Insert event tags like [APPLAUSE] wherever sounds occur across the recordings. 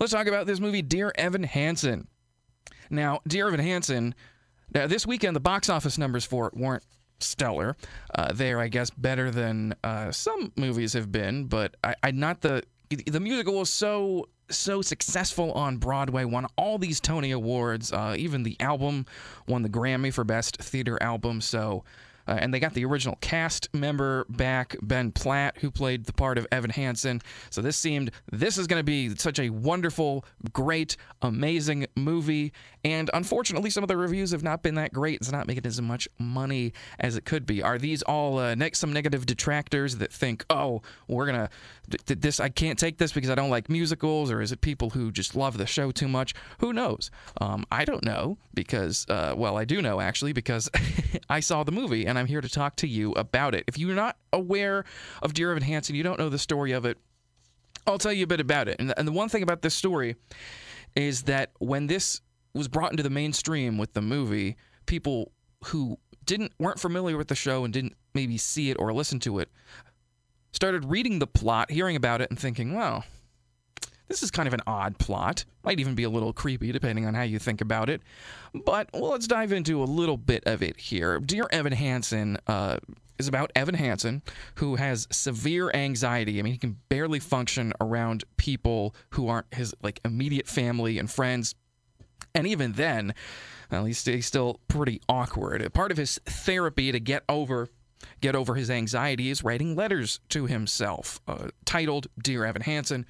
let's talk about this movie, Dear Evan Hansen. Now, Dear Evan Hansen, now this weekend the box office numbers for it weren't stellar. Uh, they're, I guess, better than uh, some movies have been, but I, I not the the musical was so so successful on Broadway, won all these Tony Awards. Uh, even the album won the Grammy for Best Theater Album. So uh, and they got the original cast member back, Ben Platt, who played the part of Evan Hansen. So this seemed this is going to be such a wonderful, great, amazing movie. And unfortunately, some of the reviews have not been that great. It's not making as much money as it could be. Are these all uh, some negative detractors that think, oh, we're gonna this I can't take this because I don't like musicals, or is it people who just love the show too much? Who knows? Um, I don't know because uh, well, I do know actually because [LAUGHS] I saw the movie and I'm here to talk to you about it. If you're not aware of Dear Evan Hansen, you don't know the story of it. I'll tell you a bit about it. And the, and the one thing about this story is that when this was brought into the mainstream with the movie, people who didn't weren't familiar with the show and didn't maybe see it or listen to it started reading the plot, hearing about it, and thinking, well, this is kind of an odd plot. Might even be a little creepy, depending on how you think about it. But well, let's dive into a little bit of it here. Dear Evan Hansen uh, is about Evan Hansen, who has severe anxiety. I mean, he can barely function around people who aren't his like immediate family and friends. And even then, well, he's, he's still pretty awkward. Part of his therapy to get over get over his anxiety is writing letters to himself, uh, titled "Dear Evan Hansen."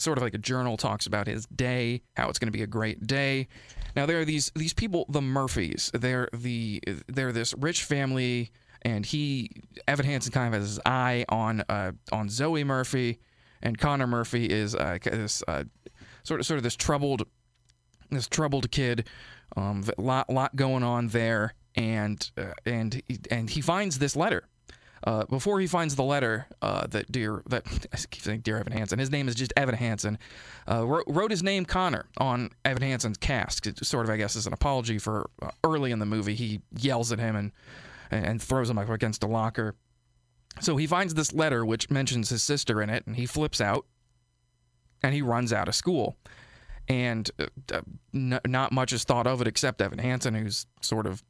Sort of like a journal talks about his day, how it's going to be a great day. Now there are these these people, the Murphys. They're the they're this rich family, and he Evan Hansen kind of has his eye on uh, on Zoe Murphy, and Connor Murphy is uh, this uh, sort of sort of this troubled this troubled kid. Um, lot lot going on there, and uh, and and he finds this letter uh, before he finds the letter uh, that dear that [LAUGHS] I keep saying dear Evan Hansen, his name is just Evan Hansen, uh, wrote, wrote, his name Connor on Evan Hansen's cast. It sort of, I guess, is an apology for uh, early in the movie he yells at him and and throws him up against a locker. So he finds this letter which mentions his sister in it, and he flips out, and he runs out of school. And uh, n- not much is thought of it except Evan Hansen, who's sort of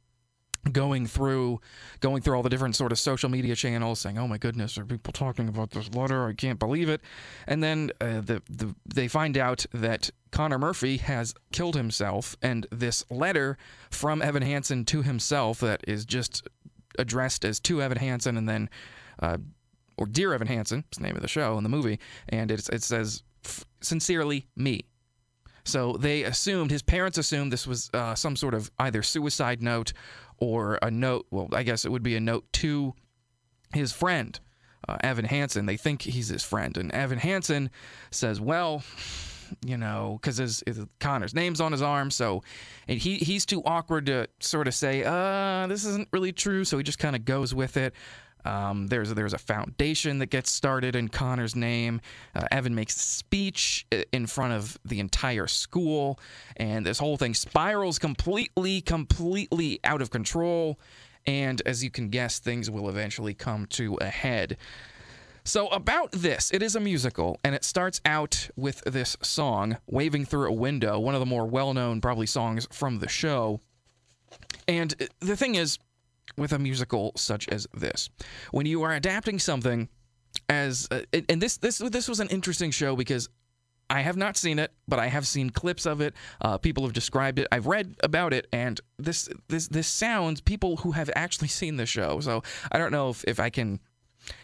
going through going through all the different sort of social media channels saying oh my goodness are people talking about this letter? I can't believe it. And then uh, the, the they find out that connor murphy has killed himself and this letter from evan hansen to himself that is just addressed as to evan hansen and then uh, or dear evan hansen it's the name of the show in the movie and it, it says sincerely me. So they assumed, his parents assumed this was uh, some sort of either suicide note or a note. Well, I guess it would be a note to his friend, uh, Evan Hansen. They think he's his friend. And Evan Hansen says, well, you know, because his, his, Connor's name's on his arm, so and he he's too awkward to sort of say, uh, this isn't really true. So he just kind of goes with it. Um, there's there's a foundation that gets started in Connor's name. Uh, Evan makes a speech in front of the entire school, and this whole thing spirals completely, completely out of control. And as you can guess, things will eventually come to a head. So, about this, it is a musical, and it starts out with this song, Waving Through a Window, one of the more well known, probably, songs from the show. And the thing is, with a musical such as this. When you are adapting something as uh, and this this this was an interesting show because I have not seen it, but I have seen clips of it. Uh, people have described it. I've read about it, and this this this sounds people who have actually [LAUGHS] seen the show. So I don't know if, if I can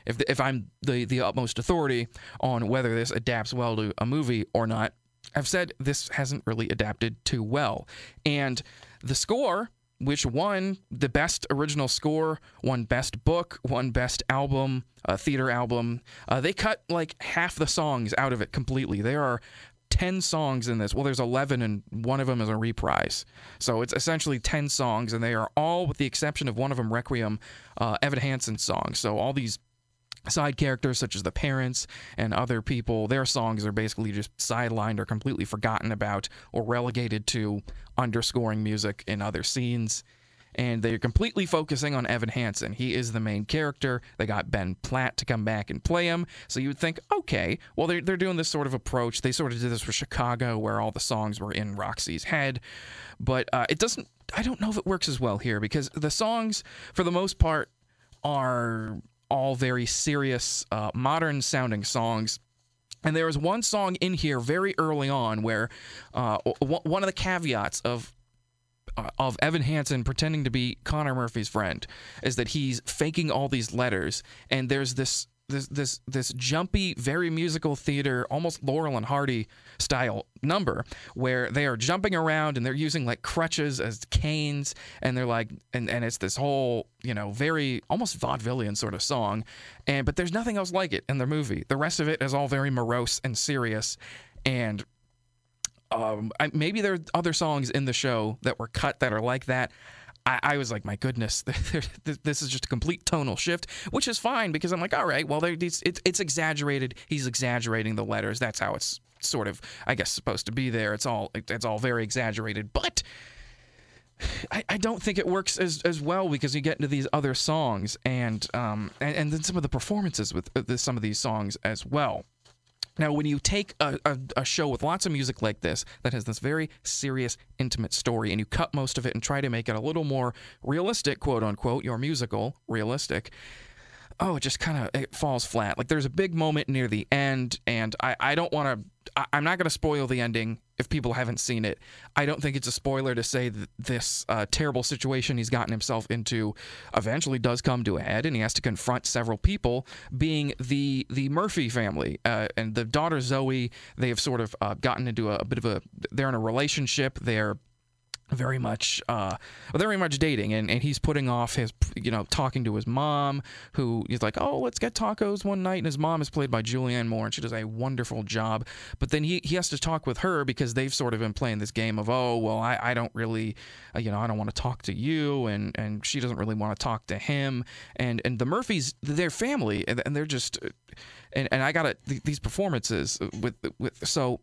if if I'm the the utmost authority on whether this adapts well to a movie or not. I've said this hasn't really adapted too well, and the score which won the best original score, won best book, won best album, uh, theater album. Uh, they cut like half the songs out of it completely. There are 10 songs in this. Well, there's 11, and one of them is a reprise. So it's essentially 10 songs, and they are all, with the exception of one of them, Requiem, uh, Evan Hansen songs. So all these side characters such as the parents and other people their songs are basically just sidelined or completely forgotten about or relegated to underscoring music in other scenes and they're completely focusing on Evan Hansen. He is the main character. They got Ben Platt to come back and play him. So you would think, okay, well, they're, they're doing this sort of approach. They sort of did this for Chicago, where all the songs were in Roxy's head. But uh, it doesn't, I don't know if it works as well here because the songs, for the most part, are all very serious, uh, modern sounding songs. And there is one song in here very early on where uh, one of the caveats of uh, of Evan Hansen pretending to be Connor Murphy's friend is that he's faking all these letters, and there's this this this this jumpy, very musical theater, almost Laurel and Hardy style number where they are jumping around and they're using like crutches as canes, and they're like, and and it's this whole you know very almost vaudevillian sort of song, and but there's nothing else like it in the movie. The rest of it is all very morose and serious, and um, I, maybe there are other songs in the show that were cut that are like that. I, I was like, my goodness, [LAUGHS] this is just a complete tonal shift, which is fine because I'm like, all right, well, it's, it's exaggerated. He's exaggerating the letters. That's how it's sort of, I guess, supposed to be there. It's all it's all very exaggerated, but. I, I don't think it works as, as well because you get into these other songs and um and, and then some of the performances with uh, some of these songs as well. Now, when you take a, a, a, show with lots of music like this that has this very serious, intimate story, and you cut most of it and try to make it a little more realistic, quote unquote, your musical realistic, oh, it just kind of it falls flat. Like there's a big moment near the end, and I, I don't want to. I'm not going to spoil the ending if people haven't seen it. I don't think it's a spoiler to say that this uh, terrible situation he's gotten himself into eventually does come to a head, and he has to confront several people, being the the Murphy family uh, and the daughter Zoe. They have sort of uh, gotten into a, a bit of a. They're in a relationship. They're very much uh very much dating. And, and he's putting off his you know talking to his mom who is like oh let's get tacos one night. And his mom is played by julianne moore and she does a wonderful job. But then he, he has to talk with her because they've sort of been playing this game of oh well i, I don't really uh, you know i don't want to talk to you. And and she doesn't really want to talk to him. And and the murphys their family and, and they're just and, and i got these performances with with so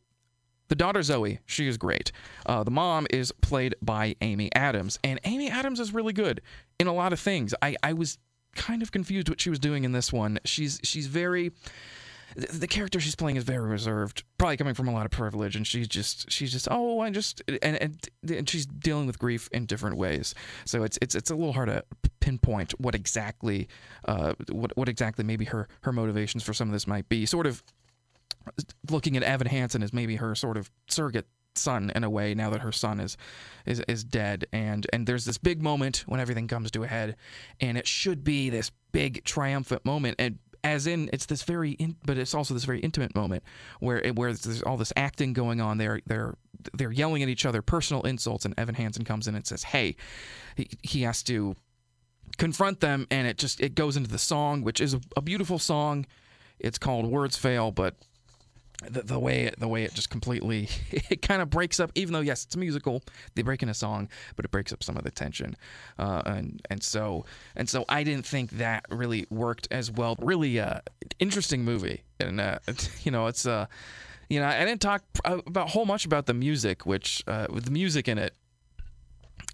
the daughter Zoe, she is great. Uh, the mom is played by Amy Adams, and Amy Adams is really good in a lot of things. I, I was kind of confused what she was doing in this one. She's she's very the character she's playing is very reserved, probably coming from a lot of privilege, and she's just she's just oh I just and and, and she's dealing with grief in different ways. So it's it's it's a little hard to pinpoint what exactly uh, what what exactly maybe her her motivations for some of this might be. Sort of looking at Evan Hansen as maybe her sort of surrogate son in a way now that her son is is is dead. And and there's this big moment when everything comes to a head and it should be this big triumphant moment. And as in it's this very in, but it's also this very intimate moment where it, where there's all this acting going on. They're they're they're yelling at each other personal insults and Evan Hansen comes in and says hey he, he has to confront them and it just it goes into the song which is a, a beautiful song. It's called Words Fail but the, the way it, the way it just completely [LAUGHS] it kind of breaks up even though yes it's musical they break in a song but it breaks up some of the tension. Uh, and and so and so I didn't think that really worked as well. Really uh, interesting movie. And uh, [LAUGHS] you know it's uh you know I didn't talk about whole much about the music which uh, with the music in it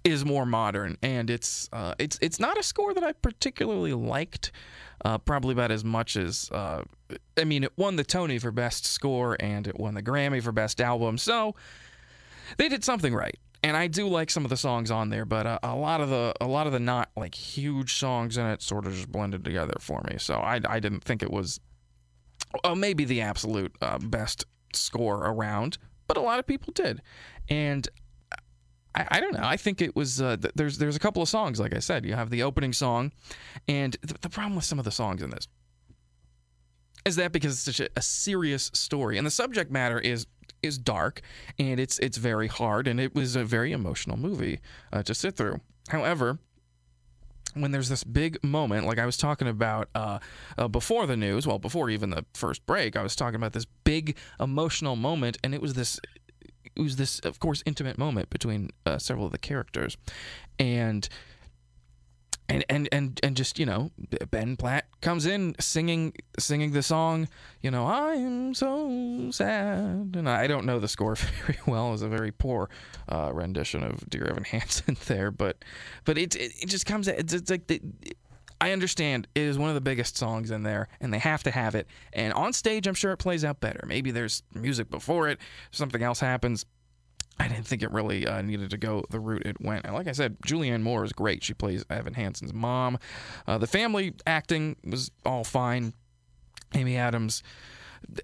is more modern and it's uh, it's it's not a score that I particularly liked uh, probably about as much as uh, I mean, it won the Tony for best score and it won the Grammy for best album, so they did something right. And I do like some of the songs on there, but uh, a lot of the a lot of the not like huge songs in it sort of just blended together for me. So I I didn't think it was maybe the absolute uh, best score around, but a lot of people did, and I, I, don't know. I think it was uh, th- there's there's a couple of songs like I said. You have the opening song, and th- the problem with some of the songs in this is that because it's such a, a, serious story and the subject matter is is dark and it's it's very hard and it was a very emotional movie uh, to sit through. However, when there's this big moment, like I was talking about uh, uh, before the news, well, before even the first break, I was talking about this big emotional moment, and it was this it was this, of course, intimate moment between uh, several of the characters, and and and and and just you know Ben Platt comes in singing singing the song you know I'm so sad. And I don't know the score [LAUGHS] very well. It was a very poor uh, rendition of Dear Evan Hansen [LAUGHS] there but but it it, it just comes it's, it's like the, I understand it is one of the biggest songs in there, and they have to have it. And on stage, I'm sure it plays out better. Maybe there's music before it, something else happens. I didn't think it really uh, needed to go the route it went. And like I said, Julianne Moore is great. She plays Evan Hansen's mom. Uh, the family acting was all fine. Amy Adams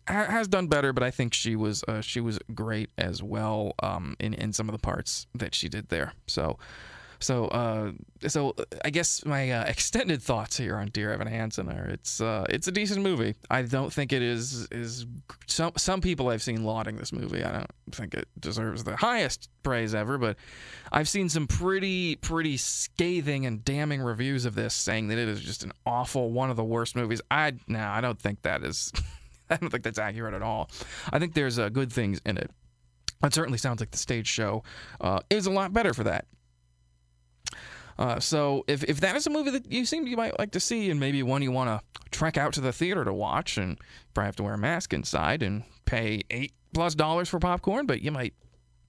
has done better, but I think she was uh, she was great as well um, in in some of the parts that she did there. So so, uh, so I guess my uh, [LAUGHS] extended thoughts here on Dear Evan Hansen are it's uh, it's a decent movie. I don't think it is is some some people I've seen lauding this movie. I don't think it deserves the highest praise ever, but I've seen some pretty pretty scathing and damning reviews of this, saying that it is just an awful one of the worst movies. I now I don't think that is. [LAUGHS] I don't think that's accurate at all. I think there's uh, good things in it. It certainly sounds like the stage show uh, is a lot better for that. Uh, so if, if that is a movie that you seem you might like to see and maybe one you want to trek out to the theater to watch and probably have to wear a mask inside and pay eight plus dollars for popcorn, but you might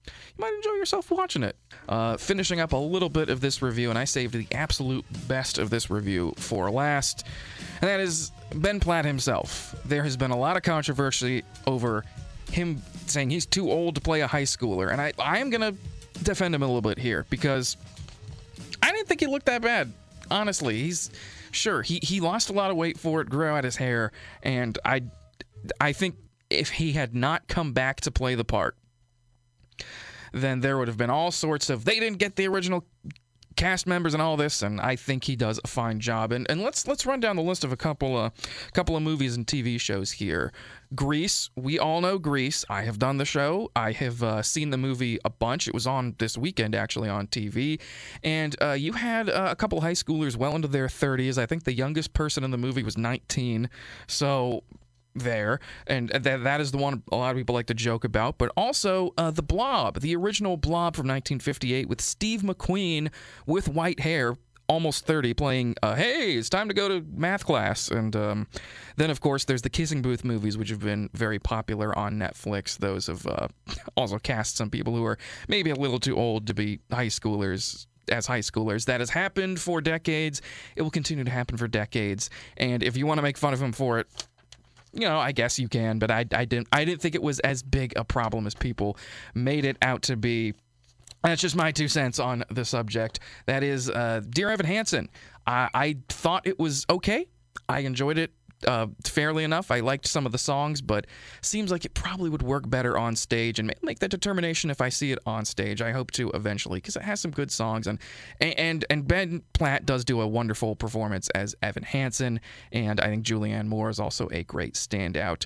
you might enjoy yourself watching it. Uh, finishing up a little bit of this review, and I saved the absolute best of this review for last, and that is Ben Platt himself. There has been a lot of controversy over him saying he's too old to play a high schooler, and I, I am going to defend him a little bit here because think he looked that bad. Honestly, he's sure he he lost a lot of weight for it, grew out his hair, and I I think if he had not come back to play the part, then there would have been all sorts of they didn't get the original cast members and all this, and I think he does a fine job. And and let's let's run down the list of a couple of couple of movies and TV shows here. Grease, we all know Grease. I have done the show. I have uh, seen the movie a bunch. It was on this weekend actually on TV, and uh, you had uh, a couple high schoolers well into their 30s. I think the youngest person in the movie was 19. So there, and that that is the one a lot of people like to joke about. But also uh, the Blob, the original Blob from 1958 with Steve McQueen with white hair. Almost 30, playing, uh, hey, it's time to go to math class. And um, then, of course, there's the Kissing Booth movies, which have been very popular on Netflix. Those have uh, [LAUGHS] also cast some people who are maybe a little too old to be high schoolers as high schoolers. That has happened for decades. It will continue to happen for decades. And if you want to make fun of him for it, you know, I guess you can, but I, I didn't I didn't think it was as big a problem as people made it out to be. That's just my two cents on the subject. That is, uh, Dear Evan Hansen. I, I thought it was okay. I enjoyed it uh, fairly enough. I liked some of the songs, but seems like it probably would work better on stage and make that determination if I see it on stage. I hope to eventually because it has some good songs and and and Ben Platt does do a wonderful performance as Evan Hansen, and I think Julianne Moore is also a great standout.